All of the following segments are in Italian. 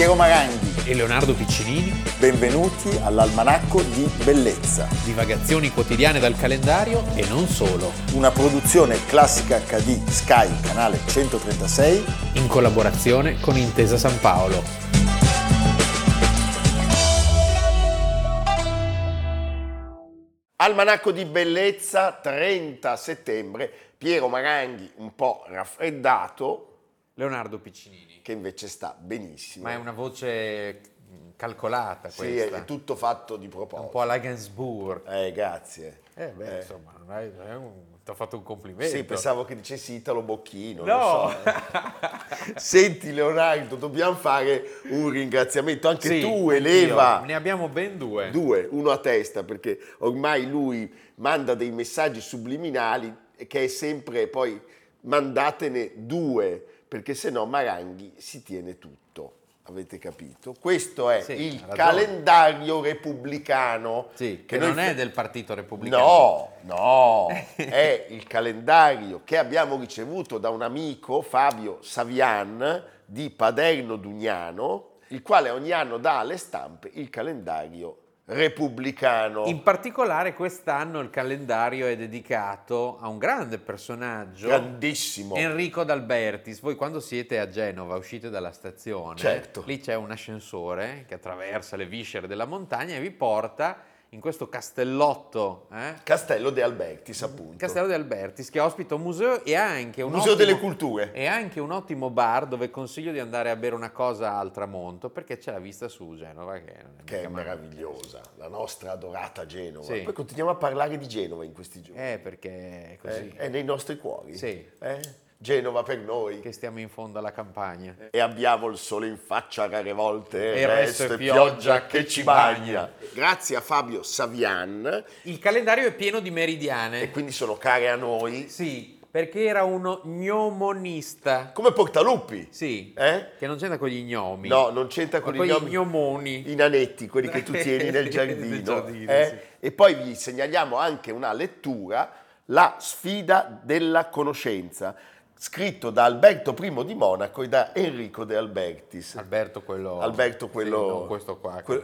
Piero Maranghi e Leonardo Piccinini. Benvenuti all'Almanacco di Bellezza. Divagazioni quotidiane dal calendario e non solo. Una produzione classica HD Sky, canale 136. In collaborazione con Intesa San Paolo. Almanacco di Bellezza, 30 settembre. Piero Maranghi un po' raffreddato, Leonardo Piccinini. Che invece sta benissimo. Ma è una voce calcolata Sì, questa. è tutto fatto di un proposito. po' alla Gainsbourg. Eh, grazie. Eh beh, Eh. insomma, è un- ti ho fatto un complimento. Sì, pensavo che dicessi Italo Bocchino. No! so. Senti Leonardo, dobbiamo fare un ringraziamento. Anche Sì, tu, Eleva. anch'io. Ne abbiamo ben due. Due, uno a testa, perché ormai lui manda dei messaggi subliminali che è sempre poi mandatene due, perché se no Maranghi si tiene tutto. Avete capito? Questo è Sì, il ragione. calendario repubblicano. Sì, che, noi non è del Partito Repubblicano. No, no, è il calendario che abbiamo ricevuto da un amico, Fabio Savian, di Paderno Dugnano, il quale ogni anno dà alle stampe il calendario repubblicano. In particolare quest'anno il calendario è dedicato a un grande personaggio, Grandissimo. Enrico D'Albertis. Voi quando siete a Genova, uscite dalla stazione, Certo. lì c'è un ascensore che attraversa le viscere della montagna e vi porta in questo castellotto, eh? Castello De Albertis, appunto. Castello di Albertis, che ospita un museo e anche un Museo ottimo- delle Culture. E anche un ottimo bar dove consiglio di andare a bere una cosa al tramonto perché c'è la vista su Genova che, è Che è meravigliosa, la nostra adorata Genova. Sì. Poi continuiamo a parlare di Genova in questi giorni. Eh, perché è così. Eh, È nei nostri cuori. Sì. Eh? Genova per noi. che stiamo in fondo alla campagna. e abbiamo il sole in faccia rare volte E il resto è pioggia che ci bagna. Grazie a Fabio Savian Il calendario è pieno di meridiane. e quindi sono care a noi Sì, perché era uno gnomonista. come Portaluppi. Sì, Eh? che non c'entra con gli gnomi. No, non c'entra con con i gli gnomi. gnomoni. I nanetti, quelli che tu tieni nel Nel giardino. giardino, eh? sì. E poi vi segnaliamo anche una lettura, La sfida della conoscenza, scritto da Alberto I di Monaco e da Enrico de Albertis. Alberto quello... Alberto quello... Sì, questo qua, que-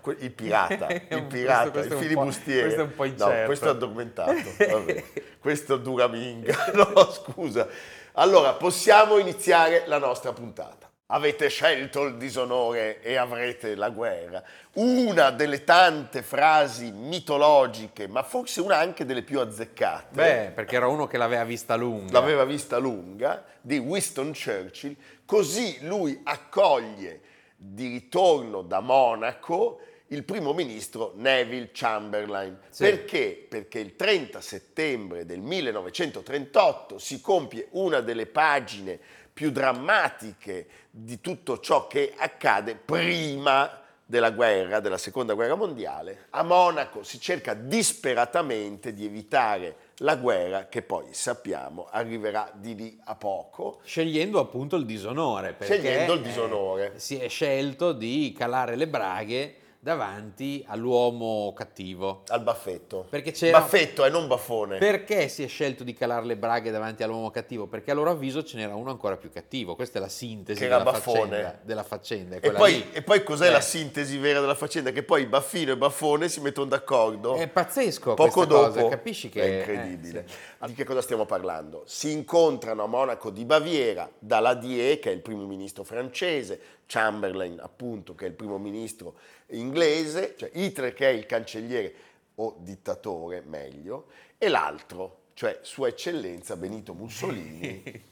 que- il pirata, il pirata, questo- questo il è un po'- filibustiere. questo è un po' No, incerto. questo è addormentato. vabbè. questo dura minga. No, scusa. Allora, possiamo iniziare la nostra puntata. Avete scelto il disonore e avrete la guerra. Una delle tante frasi mitologiche, ma forse una anche delle più azzeccate. Beh, perché era uno che l'aveva vista lunga. l'aveva vista lunga, di Winston Churchill, così lui accoglie di ritorno da Monaco il primo ministro Neville Chamberlain. Sì. Perché? Perché il 30 settembre del 1938 si compie una delle pagine più drammatiche di tutto ciò che accade prima della guerra, della seconda guerra mondiale. A Monaco si cerca disperatamente di evitare la guerra che poi sappiamo arriverà di lì a poco. Scegliendo appunto il disonore. Scegliendo il eh, disonore. si è scelto di calare le braghe davanti all'uomo cattivo. Al baffetto. Perché c'era- Baffetto e non baffone. Perché si è scelto di calare le braghe davanti all'uomo cattivo? Perché a loro avviso ce n'era uno ancora più cattivo. Questa è la sintesi Che della faccenda. Della faccenda E poi, e poi cos'è Eh. la sintesi vera della faccenda? Che poi Baffino e Baffone si mettono d'accordo. È pazzesco Poco dopo. cosa, capisci che... È incredibile. eh, Di che cosa stiamo parlando? Si incontrano a Monaco di Baviera Daladier, che è il primo ministro francese, Chamberlain, appunto, che è il primo ministro inglese, cioè Hitler, che è il cancelliere o dittatore, meglio, e l'altro, cioè Sua Eccellenza Benito Mussolini.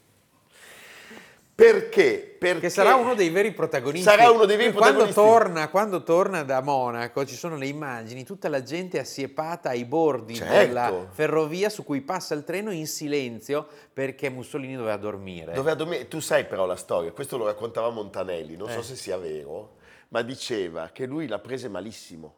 Perché? Perché Che sarà uno dei veri protagonisti. Sarà uno dei veri quando protagonisti. Torna, quando torna da Monaco ci sono le immagini, tutta la gente assiepata ai bordi Certo. della ferrovia su cui passa il treno in silenzio perché Mussolini doveva dormire. Doveva dormire. Tu sai però la storia, questo lo raccontava Montanelli, non so Eh. se sia vero, ma diceva che lui la prese malissimo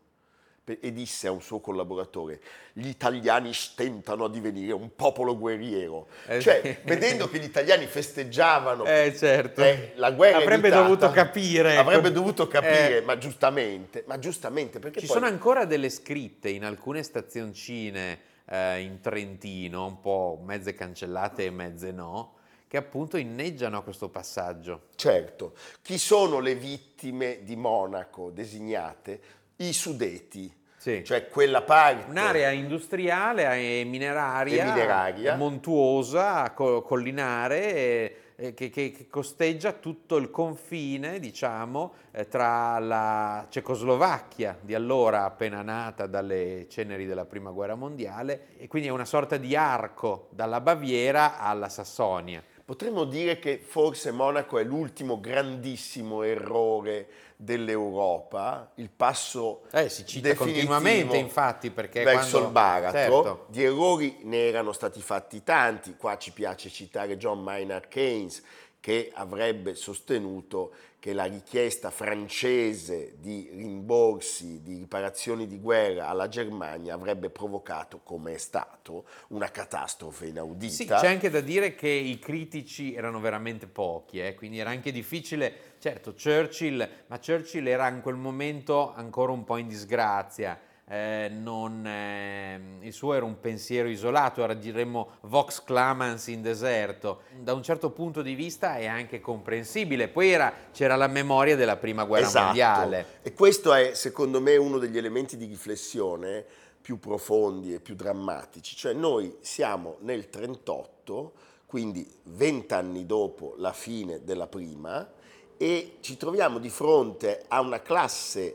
e disse a un suo collaboratore, gli italiani stentano a divenire un popolo guerriero. Eh, cioè, sì. vedendo che gli italiani festeggiavano Eh certo. eh, la guerra Avrebbe evitata, dovuto capire. Avrebbe dovuto capire, Eh. ma giustamente, ma giustamente, perché Ci poi... sono ancora delle scritte in alcune stazioncine eh, in Trentino, un po' mezze cancellate e mezze no, che che appunto inneggiano a questo passaggio. Certo, chi sono le vittime di Monaco designate? I Sudeti, Sì. cioè quella parte Un'area industriale e mineraria, E mineraria. montuosa, co- collinare, e- e che, che- che costeggia tutto il confine, diciamo, eh, tra la Cecoslovacchia di allora appena nata dalle ceneri della Prima Guerra Mondiale e quindi è una sorta di arco dalla Baviera alla Sassonia. Potremmo dire che forse Monaco è l'ultimo grandissimo errore dell'Europa, il passo Eh, si cita continuamente, infatti, perché verso quando- il baratro. Certo. Di errori ne erano stati fatti tanti, qua ci piace citare John Maynard Keynes che avrebbe sostenuto che la richiesta francese di rimborsi, di riparazioni di guerra alla Germania avrebbe provocato, come è stato, una catastrofe inaudita. Sì, c'è anche da dire che i critici erano veramente pochi, eh, quindi era anche difficile, certo Churchill, ma Churchill era in quel momento ancora un po' in disgrazia, eh, non, ehm, il suo era un pensiero isolato, era diremmo vox clamans in deserto, da un certo punto di vista è anche comprensibile, poi era- c'era la memoria della prima guerra Esatto. mondiale. E questo è, secondo me, uno degli elementi di riflessione più profondi e più drammatici. Cioè noi siamo nel 38, quindi vent'anni dopo la fine della prima, e ci troviamo di fronte a una classe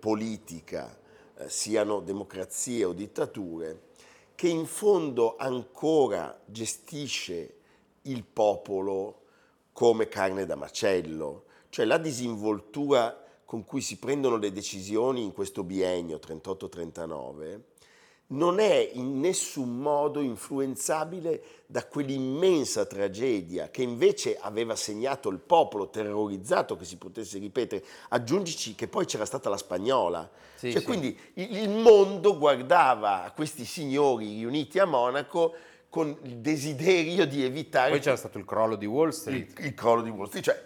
politica, eh, siano democrazie o dittature, che in fondo ancora gestisce il popolo come carne da macello, cioè la disinvoltura con cui si prendono le decisioni in questo biennio 38-39 non è in nessun modo influenzabile da quell'immensa tragedia che invece aveva segnato il popolo terrorizzato che si potesse ripetere. Aggiungici che poi c'era stata la spagnola. Sì, Cioè, sì. Quindi il mondo guardava questi signori riuniti a Monaco con il desiderio di evitare Poi c'era stato il crollo di Wall Street. il, il crollo di Wall Street, cioè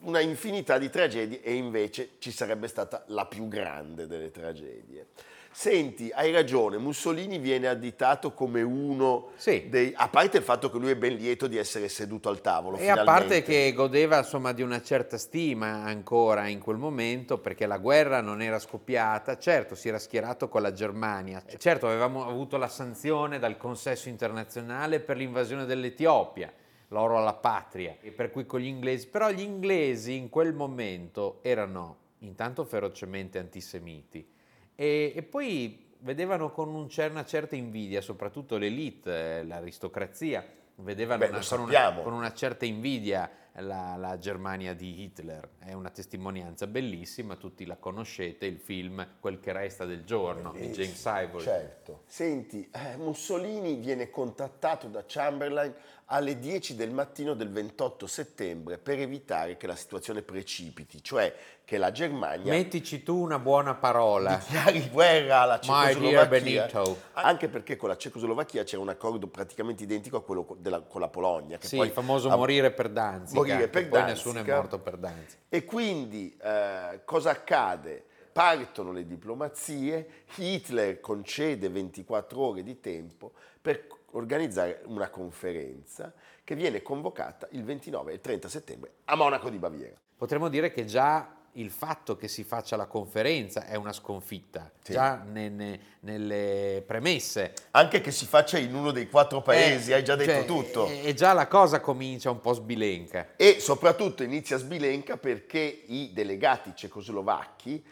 una infinità di tragedie e invece ci sarebbe stata la più grande delle tragedie. Senti, hai ragione, Mussolini viene additato come uno Sì. dei... a parte il fatto che lui è ben lieto di essere seduto al tavolo. E a finalmente. parte che godeva insomma di una certa stima ancora in quel momento perché la guerra non era scoppiata, certo si era schierato con la Germania, certo avevamo avuto la sanzione dal consesso internazionale per l'invasione dell'Etiopia, l'oro alla patria, e per cui con gli inglesi, però gli inglesi in quel momento erano intanto ferocemente antisemiti e, e poi vedevano con un una certa invidia, soprattutto l'elite, eh, l'aristocrazia, vedevano Beh, una- con, una, con una certa invidia la, la Germania di Hitler. È una testimonianza bellissima, tutti la conoscete, il film Quel che resta del giorno di James Ivory. Certo. Senti, eh, Mussolini viene contattato da Chamberlain alle 10 del mattino del 28 settembre per evitare che la situazione precipiti, cioè che la Germania Mettici tu una buona parola. dichiari guerra alla Cecoslovacchia, anche perché con la Cecoslovacchia c'era un accordo praticamente identico a quello della- con la Polonia. Che Sì, poi il famoso ha- morire per Danzica. Morire per poi nessuno è Danzica. morto per Danzica. E quindi eh, cosa accade? Partono le diplomazie, Hitler concede 24 ore di tempo per organizzare una conferenza che viene convocata il 29 e il 30 settembre a Monaco di Baviera. Potremmo dire che già il fatto che si faccia la conferenza è una sconfitta, Sì. già ne- ne- nelle premesse. Anche che si faccia in uno dei quattro paesi, Eh, hai già detto cioè, tutto. E, già la cosa comincia un po' sbilenca. E soprattutto inizia Sbilenca perché i delegati cecoslovacchi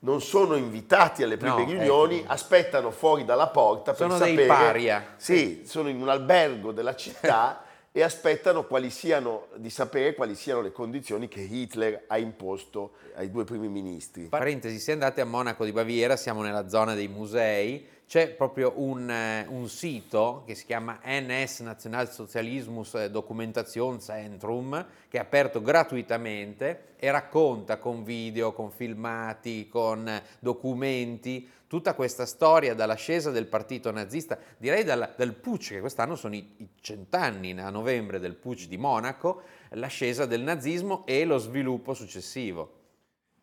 non sono invitati alle prime No, riunioni, ecco. aspettano fuori dalla porta per Sono dei sapere... paria. Sì, sono in un albergo della città e aspettano siano, di sapere quali siano le condizioni che Hitler ha imposto ai due primi ministri. Parentesi, se andate a Monaco di Baviera, siamo nella zona dei musei, c'è proprio un, eh, un sito che si chiama NS Nationalsozialismus Dokumentationszentrum che è aperto gratuitamente e racconta con video, con filmati, con eh, documenti tutta questa storia dall'ascesa del partito nazista, direi dal, dal Putsch, che quest'anno sono i, i cent'anni a novembre del Putsch di Monaco, l'ascesa del nazismo e lo sviluppo successivo.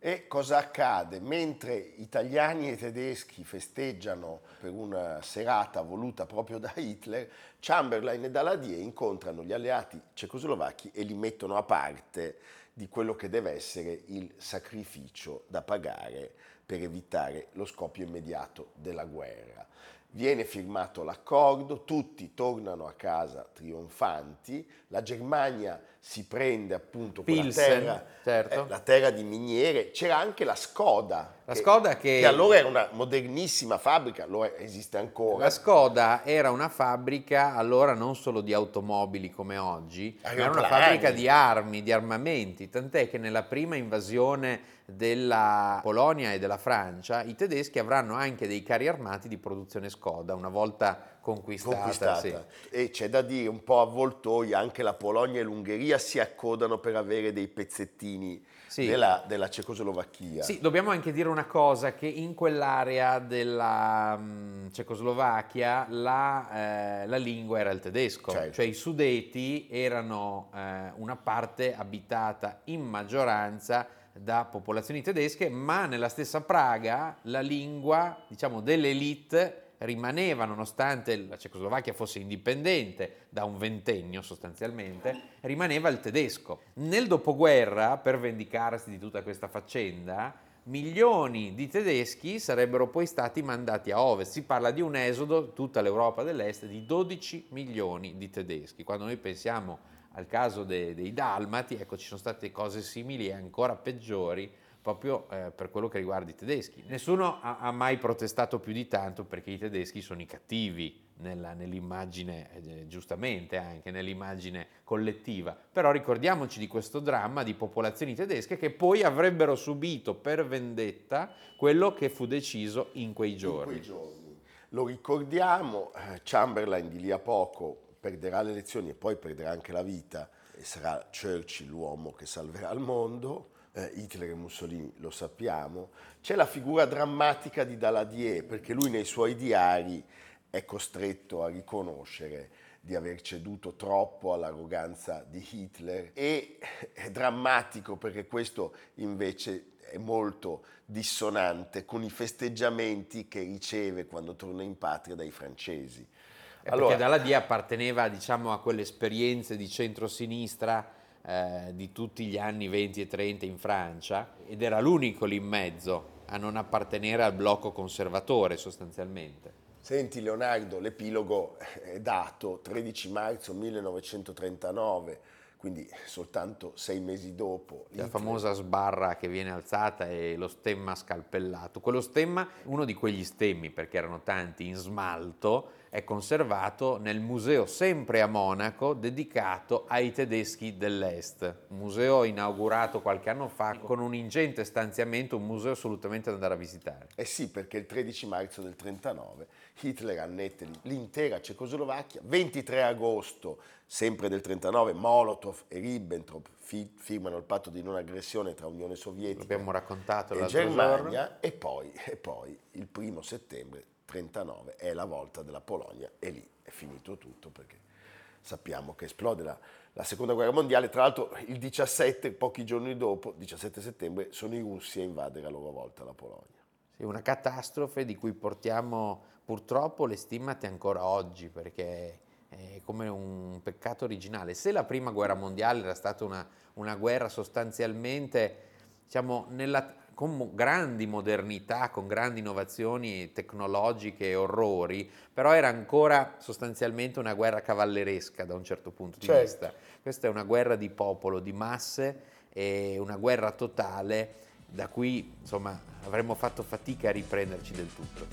E cosa accade? Mentre italiani e tedeschi festeggiano per una serata voluta proprio da Hitler, Chamberlain e Daladier incontrano gli alleati cecoslovacchi e li mettono a parte di quello che deve essere il sacrificio da pagare per evitare lo scoppio immediato della guerra. Viene firmato l'accordo, tutti tornano a casa trionfanti, la Germania si prende appunto Pilsen, terra, certo. eh, la terra di miniere, c'era anche la Skoda, La Skoda che- che allora era una modernissima fabbrica, allora esiste ancora. La Skoda era una fabbrica allora non solo di automobili come oggi, ma era una Aeroplani. fabbrica di armi, di armamenti, tant'è che nella prima invasione della Polonia e della Francia i tedeschi avranno anche dei carri armati di produzione Skoda una volta conquistata. conquistata. sì. E c'è da dire un po' avvoltoia, anche la Polonia e l'Ungheria si accodano per avere dei pezzettini Sì. della, della Cecoslovacchia. Sì, dobbiamo anche dire una cosa, che in quell'area della mm, Cecoslovacchia la, eh, la lingua era il tedesco, Certo. cioè i Sudeti erano eh, una parte abitata in maggioranza da popolazioni tedesche, ma nella stessa Praga la lingua, diciamo, dell'elite rimaneva, nonostante la Cecoslovacchia fosse indipendente da un ventennio sostanzialmente, rimaneva il tedesco. Nel dopoguerra, per vendicarsi di tutta questa faccenda, milioni di tedeschi sarebbero poi stati mandati a ovest. Si parla di un esodo, tutta l'Europa dell'Est, di 12 milioni di tedeschi. Quando noi pensiamo al caso de- dei dalmati, ecco, ci sono state cose simili e ancora peggiori proprio eh, per quello che riguarda i tedeschi. Nessuno ha, ha mai protestato più di tanto perché i tedeschi sono i cattivi nella- nell'immagine, eh, giustamente anche nell'immagine collettiva, però ricordiamoci di questo dramma di popolazioni tedesche che poi avrebbero subito per vendetta quello che fu deciso in quei in giorni. quei giorni. Lo ricordiamo, eh, Chamberlain di lì a poco perderà le elezioni e poi perderà anche la vita e sarà Churchill l'uomo che salverà il mondo. Eh, Hitler e Mussolini lo sappiamo. C'è la figura drammatica di Daladier perché lui nei suoi diari è costretto a riconoscere di aver ceduto troppo all'arroganza di Hitler e è drammatico perché questo invece è molto dissonante con i festeggiamenti che riceve quando torna in patria dai francesi. Eh, Perché dalla D apparteneva diciamo, a quelle esperienze di centrosinistra eh, di tutti gli anni 20 e 30 in Francia ed era l'unico lì in mezzo a non appartenere al blocco conservatore sostanzialmente. Senti Leonardo, l'epilogo è dato 13 marzo 1939, quindi soltanto sei mesi dopo. La famosa sbarra che viene alzata e lo stemma scalpellato. Quello stemma, uno di quegli stemmi, perché erano tanti, in smalto, è conservato nel museo sempre a Monaco dedicato ai tedeschi dell'Est. Un museo inaugurato qualche anno fa con un ingente stanziamento, un museo assolutamente da andare a visitare. Eh sì, perché il 13 marzo del 39 Hitler annette l'intera Cecoslovacchia, 23 agosto, sempre del 39, Molotov e Ribbentrop fi- firmano il patto di non aggressione tra Unione Sovietica e Germania giorno. e poi, e poi il primo settembre 39 è la volta della Polonia e lì è finito tutto perché sappiamo che esplode la, la seconda guerra mondiale, tra l'altro il 17, pochi giorni dopo, 17 settembre, sono i russi a invadere a loro volta la Polonia. Sì, una catastrofe di cui portiamo purtroppo le stimmate ancora oggi, perché è come un peccato originale. Se la prima guerra mondiale era stata una, una guerra sostanzialmente, diciamo, nella, con grandi modernità, con grandi innovazioni tecnologiche e orrori, però era ancora sostanzialmente una guerra cavalleresca da un certo punto di Certo. vista. Questa è una guerra di popolo, di masse, e una guerra totale da cui insomma avremmo fatto fatica a riprenderci del tutto.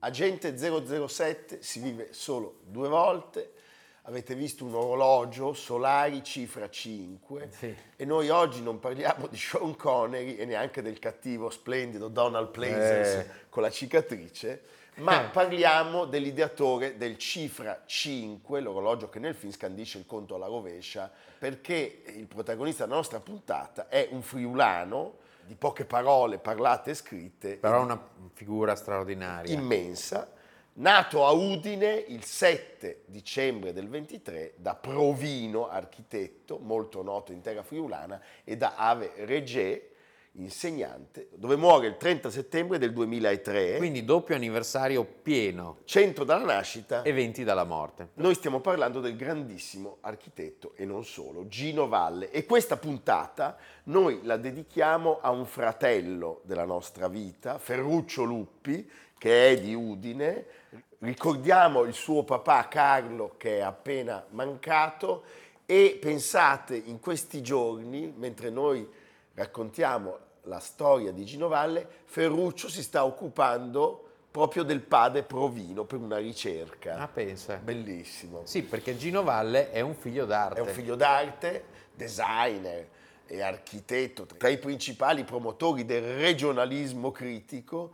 Agente 007 si vive solo due volte. Avete visto un orologio Solari cifra 5 Sì. e noi oggi non parliamo di Sean Connery e neanche del cattivo splendido Donald Pleasence Eh. con la cicatrice, ma Eh. parliamo dell'ideatore del cifra 5, l'orologio che nel film scandisce il conto alla rovescia, perché il protagonista della nostra puntata è un friulano di poche parole parlate e scritte, Però una figura straordinaria. immensa, nato a Udine il 7 dicembre del 23 da Provino, architetto molto noto in terra friulana, e da Ave Regé, insegnante, dove muore il 30 settembre del 2003. Quindi doppio anniversario pieno. 100 dalla nascita e 20 dalla morte. Noi stiamo parlando del grandissimo architetto e non solo, Gino Valle. E questa puntata noi la dedichiamo a un fratello della nostra vita, Ferruccio Luppi, che è di Udine. Ricordiamo il suo papà Carlo che è appena mancato e pensate in questi giorni, mentre noi raccontiamo la storia di Gino Valle, Ferruccio si sta occupando proprio del padre Provino per una ricerca. Ah, pensa. Bellissimo. Sì, perché Gino Valle è un figlio d'arte. È un figlio d'arte, designer e architetto, tra i principali promotori del regionalismo critico.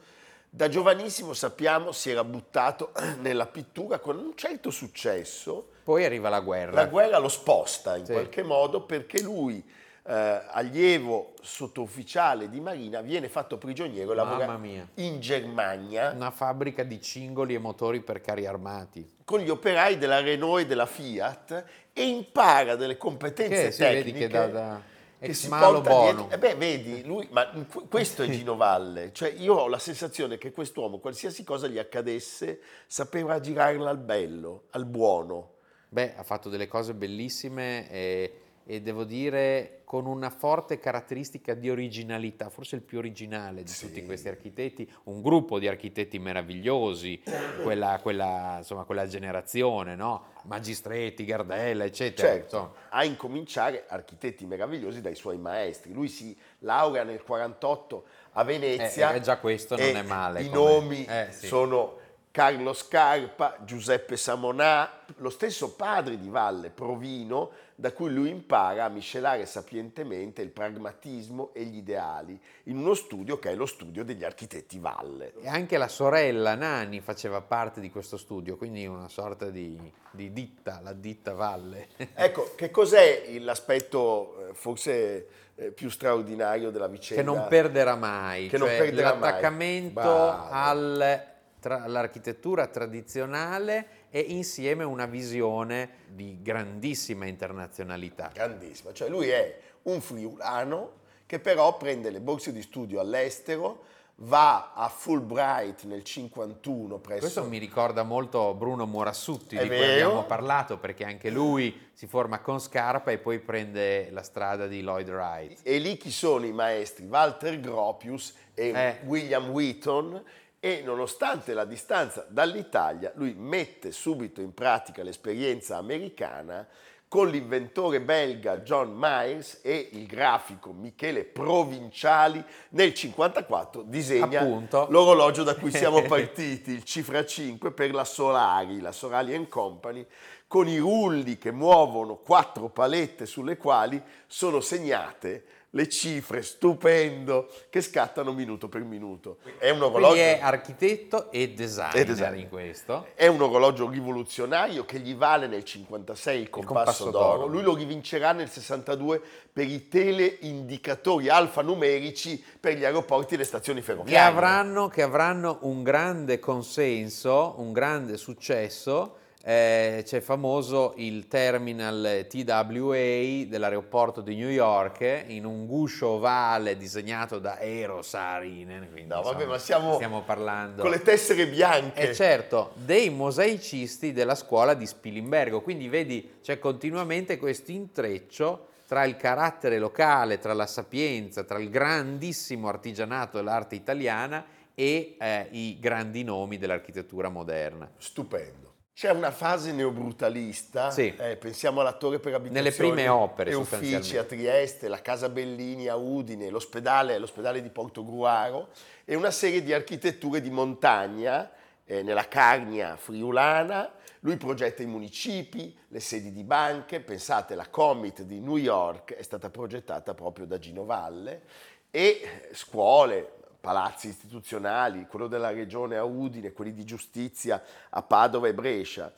Da giovanissimo sappiamo si era buttato nella pittura con un certo successo. Poi arriva la guerra. La guerra lo sposta in sì. qualche modo perché lui eh, allievo sottufficiale di Marina, viene fatto prigioniero e lavora in Germania. Una fabbrica di cingoli e motori per carri armati. Con gli operai della Renault e della Fiat e impara delle competenze che, tecniche. Sì, vedi che da, da che si porta dietro. E beh, vedi, lui, ma questo è Gino Valle. Cioè, io ho la sensazione che quest'uomo, qualsiasi cosa gli accadesse, sapeva girarla al bello, al buono. Beh, ha fatto delle cose bellissime e e devo dire con una forte caratteristica di originalità, forse il più originale di sì. tutti questi architetti, un gruppo di architetti meravigliosi, quella, quella, insomma, quella generazione, no? Magistretti, Gardella, eccetera. Certo, a incominciare architetti meravigliosi dai suoi maestri. Lui si laurea nel 48 a Venezia. Eh, eh, già questo non è male. I come... nomi eh, sì. sono Carlo Scarpa, Giuseppe Samonà, lo stesso padre di Valle, Provino, da cui lui impara a miscelare sapientemente il pragmatismo e gli ideali in uno studio che è lo studio degli architetti Valle. E anche la sorella Nani faceva parte di questo studio, quindi una sorta di, di ditta, la ditta Valle. ecco, che cos'è l'aspetto eh, forse eh, più straordinario della vicenda? Che non perderà mai, che cioè non perderà l'attaccamento mai. al tra l'architettura tradizionale e insieme una visione di grandissima internazionalità. Grandissima, cioè lui è un friulano che però prende le borse di studio all'estero, va a Fulbright nel 51 presso... Questo mi ricorda molto Bruno Morassutti, è di vero. cui abbiamo parlato, perché anche lui si forma con Scarpa e poi prende la strada di Lloyd Wright. E lì chi sono i maestri? Walter Gropius e eh. William Wheaton, e nonostante la distanza dall'Italia, lui mette subito in pratica l'esperienza americana con l'inventore belga John Myers e il grafico Michele Provinciali nel 1954 disegna Appunto. l'orologio da cui siamo partiti, il cifra 5 per la Solari, la Solari Company, con i rulli che muovono quattro palette sulle quali sono segnate le cifre, stupendo, che scattano minuto per minuto. È un orologio... Quindi è architetto e designer, e designer, in questo. È un orologio rivoluzionario che gli vale nel 56 il compasso, il compasso d'oro. d'oro. Lui lo rivincerà nel 62 per i teleindicatori alfanumerici per gli aeroporti e le stazioni ferroviarie. Che avranno, che avranno un grande consenso, un grande successo eh, c'è famoso il terminal TWA dell'aeroporto di New York in un guscio ovale disegnato da Eero Saarinen. Quindi, no, vabbè, ma siamo stiamo parlando con le tessere bianche. E eh, certo, dei mosaicisti della scuola di Spilimbergo. Quindi vedi, c'è continuamente questo intreccio tra il carattere locale, tra la sapienza, tra il grandissimo artigianato dell'arte italiana e eh, i grandi nomi dell'architettura moderna. Stupendo. C'è una fase neobrutalista, sì. eh, pensiamo all'attore per abitazione. Nelle prime opere e uffici a Trieste, la Casa Bellini a Udine, l'ospedale, l'ospedale di Portogruaro e una serie di architetture di montagna eh, nella Carnia friulana. Lui progetta i municipi, le sedi di banche, pensate la Commit di New York è stata progettata proprio da Gino Valle. E scuole, palazzi istituzionali, quello della regione a Udine, quelli di giustizia a Padova e Brescia.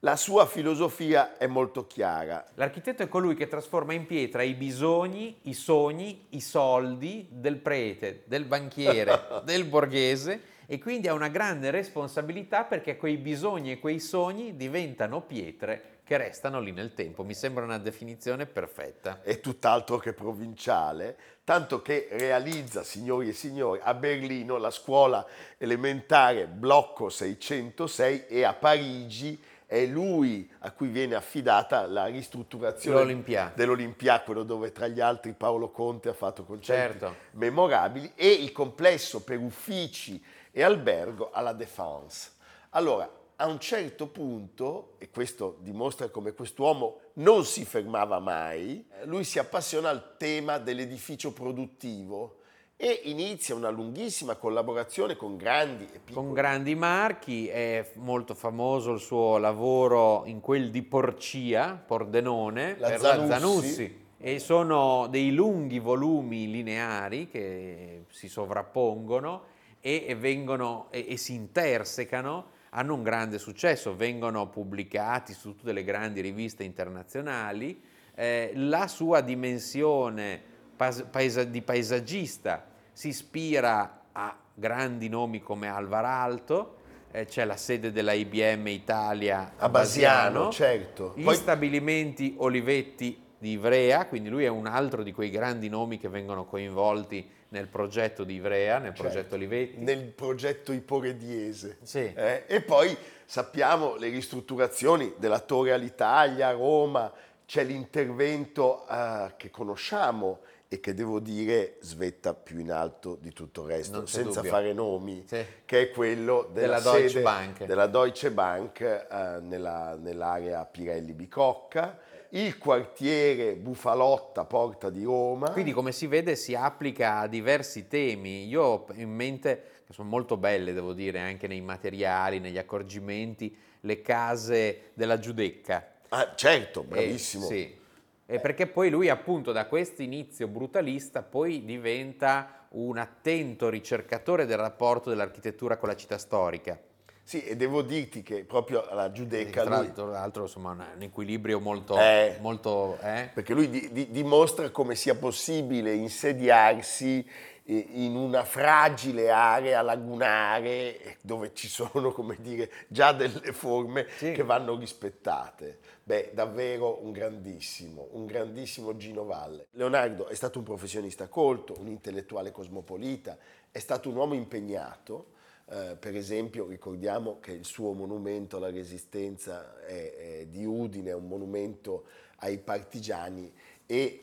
La sua filosofia è molto chiara. L'architetto è colui che trasforma in pietra i bisogni, i sogni, i soldi del prete, del banchiere, del borghese e quindi ha una grande responsabilità perché quei bisogni e quei sogni diventano pietre che restano lì nel tempo. Mi sembra una definizione perfetta. È tutt'altro che provinciale, tanto che realizza, signori e signori, a Berlino la scuola elementare Blocco 606 e a Parigi è lui a cui viene affidata la ristrutturazione L'Olimpia. dell'Olimpia, quello dove tra gli altri Paolo Conte ha fatto concerti Certo. memorabili, e il complesso per uffici e albergo alla Défense. Allora, a un certo punto, e questo dimostra come quest'uomo non si fermava mai, lui si appassiona al tema dell'edificio produttivo e inizia una lunghissima collaborazione con grandi e piccoli Con grandi marchi, è molto famoso il suo lavoro in quel di Porcia, Pordenone, La per Zanussi. la Zanussi. E sono dei lunghi volumi lineari che si sovrappongono e, vengono e, e si intersecano, hanno un grande successo, vengono pubblicati su tutte le grandi riviste internazionali. Eh, la sua dimensione pas- paesa- di paesaggista si ispira a grandi nomi come Alvar Alto, eh, c'è la sede della IBM Italia a Basiano, certo. gli Poi- stabilimenti Olivetti di Ivrea, quindi lui è un altro di quei grandi nomi che vengono coinvolti nel progetto di Ivrea, nel Certo, progetto Olivetti. nel progetto iporediese. Sì. Eh, e poi sappiamo le ristrutturazioni della Torre all'Italia, a Roma, c'è l'intervento eh, che conosciamo e che devo dire svetta più in alto di tutto il resto, senza dubbio. fare nomi, Sì. che è quello della, Della Deutsche Bank. della Deutsche Bank eh, nella- nell'area Pirelli-Bicocca, il quartiere Bufalotta, Porta di Roma. Quindi come si vede si applica a diversi temi. Io ho in mente, che sono molto belle devo dire, anche nei materiali, negli accorgimenti, le case della Giudecca. Ah, certo, Eh, bravissimo. sì. E perché poi lui appunto da questo inizio brutalista poi diventa un attento ricercatore del rapporto dell'architettura con la città storica. Sì, e devo dirti che proprio alla E Giudecca tra lui, l'altro, tra l'altro, insomma un, un equilibrio molto... Eh. molto eh? perché lui di- di- dimostra come sia possibile insediarsi eh, in una fragile area lagunare dove ci sono, come dire, già delle forme Sì. che vanno rispettate. Beh, davvero un grandissimo, un grandissimo Gino Valle. Leonardo è stato un professionista colto, un intellettuale cosmopolita, è stato un uomo impegnato. Eh, per esempio ricordiamo che il suo monumento alla resistenza è- è di Udine, è un monumento ai partigiani e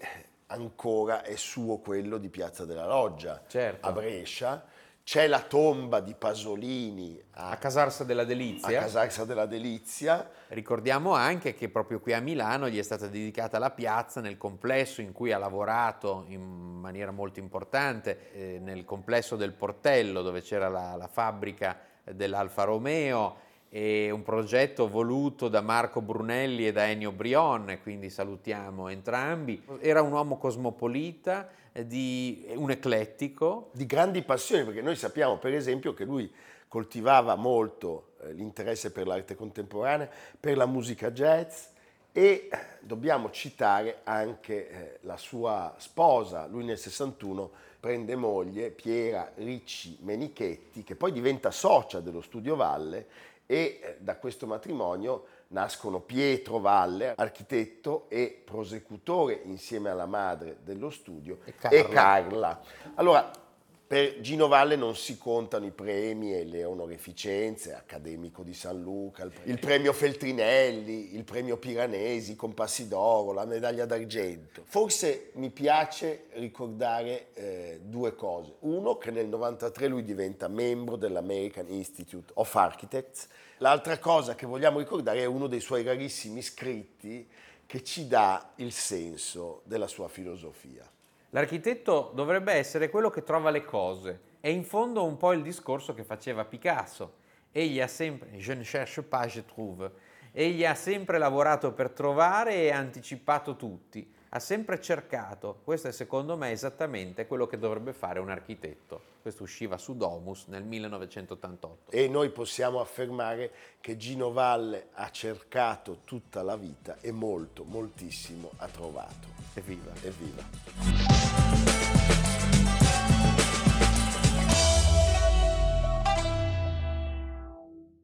ancora è suo quello di Piazza della Loggia Certo. a Brescia. C'è la tomba di Pasolini a, A Casarsa della a Delizia. Casarsa della Delizia. Ricordiamo anche che proprio qui a Milano gli è stata dedicata la piazza nel complesso in cui ha lavorato in maniera molto importante, eh, nel complesso del Portello dove c'era la, la fabbrica dell'Alfa Romeo e un progetto voluto da Marco Brunelli e da Ennio Brion, quindi salutiamo entrambi. Era un uomo cosmopolita, eh, di, un eclettico, di grandi passioni, perché noi sappiamo per esempio che lui coltivava molto eh, l'interesse per l'arte contemporanea, per la musica jazz e dobbiamo citare anche eh, la sua sposa, lui nel 61 prende moglie Piera Ricci Menichetti, che poi diventa socia dello Studio Valle e eh, da questo matrimonio nascono Pietro Valle, architetto e prosecutore insieme alla madre dello studio E Carla. e Carla. Allora, per Gino Valle non si contano i premi e le onorificenze, accademico di San Luca, il- il premio Feltrinelli, il premio Piranesi, i Compassi d'Oro, la medaglia d'argento. Forse mi piace ricordare eh, due cose. Uno, che nel 93 lui diventa membro dell'American Institute of Architects. L'altra cosa che vogliamo ricordare è uno dei suoi rarissimi scritti che ci dà il senso della sua filosofia. L'architetto dovrebbe essere quello che trova le cose. È in fondo un po' il discorso che faceva Picasso. Egli ha sempre, je ne cherche pas, je trouve. Egli ha sempre lavorato per trovare e anticipato tutti. Ha sempre cercato. Questo è secondo me esattamente quello che dovrebbe fare un architetto. Questo usciva su Domus nel 1988. E noi possiamo affermare che Gino Valle ha cercato tutta la vita e molto, moltissimo ha trovato. Evviva. Evviva!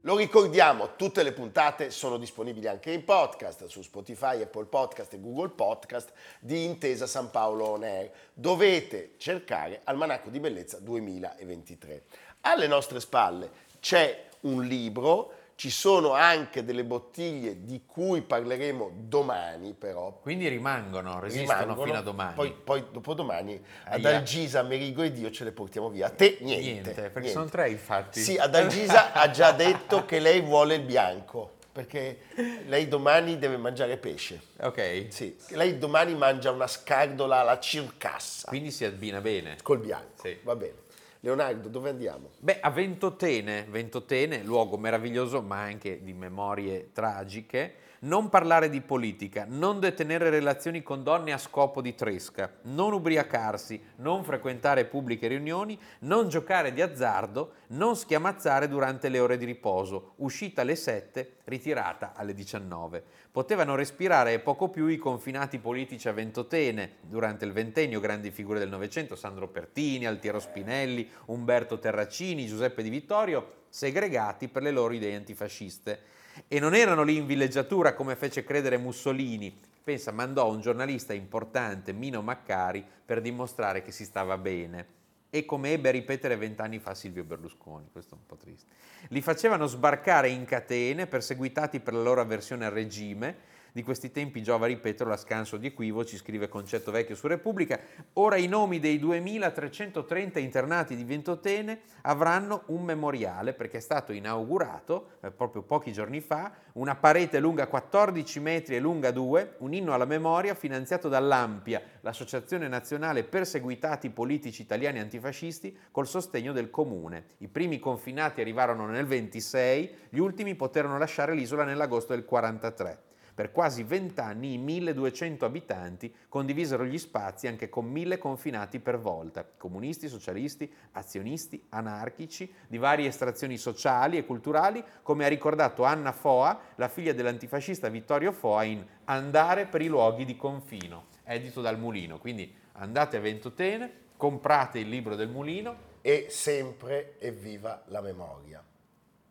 Lo ricordiamo, tutte le puntate sono disponibili anche in podcast su Spotify, Apple Podcast e Google Podcast di Intesa San Paolo On Air. Dovete cercare Almanacco di Bellezza 2023. Alle nostre spalle c'è un libro ci sono anche delle bottiglie di cui parleremo domani, però. Quindi rimangono, resistono rimangono, fino a domani. Poi, poi dopodomani ad Aia. Algisa, Merigo ed io ce le portiamo via. A te niente. Niente, perché niente. sono tre infatti. Sì, ad Algisa ha già detto che lei vuole il bianco, perché lei domani deve mangiare pesce. Ok, Sì, lei domani mangia una scardola alla circassa quindi si abbina bene. col bianco. Sì. Va bene. Leonardo, dove andiamo? Beh, a Ventotene, Ventotene, luogo meraviglioso ma anche di memorie tragiche, non parlare di politica, non detenere relazioni con donne a scopo di tresca, non ubriacarsi, non frequentare pubbliche riunioni, non giocare di azzardo, non schiamazzare durante le ore di riposo, uscita alle 7, ritirata alle 19. Potevano respirare poco più i confinati politici a Ventotene, durante il ventennio grandi figure del Novecento, Sandro Pertini, Altiero Spinelli, Umberto Terracini, Giuseppe Di Vittorio, segregati per le loro idee antifasciste. E non erano lì in villeggiatura come fece credere Mussolini. Pensa, mandò un giornalista importante, Mino Maccari, per dimostrare che si stava bene. E come ebbe a ripetere vent'anni fa Silvio Berlusconi, questo è un po' triste. Li facevano sbarcare in catene, perseguitati per la loro avversione al regime. Di questi tempi giova ripetere la scanso di equivoci, scrive Concetto Vecchio su Repubblica. Ora i nomi dei 2330 internati di Ventotene avranno un memoriale perché è stato inaugurato eh, proprio pochi giorni fa una parete lunga 14 metri e lunga 2, un inno alla memoria finanziato dall'Ampia, l'Associazione Nazionale Perseguitati Politici Italiani Antifascisti, col sostegno del comune. I primi confinati arrivarono nel 26, gli ultimi poterono lasciare l'isola nell'agosto del 43. Per quasi vent'anni i 1200 abitanti condivisero gli spazi anche con mille confinati per volta, comunisti, socialisti, azionisti, anarchici, di varie estrazioni sociali e culturali, come ha ricordato Anna Foa, la figlia dell'antifascista Vittorio Foa in Andare per i luoghi di confino, edito dal Mulino. Quindi andate a Ventotene, comprate il libro del Mulino, E sempre evviva la memoria.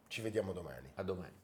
Ci vediamo domani. a domani.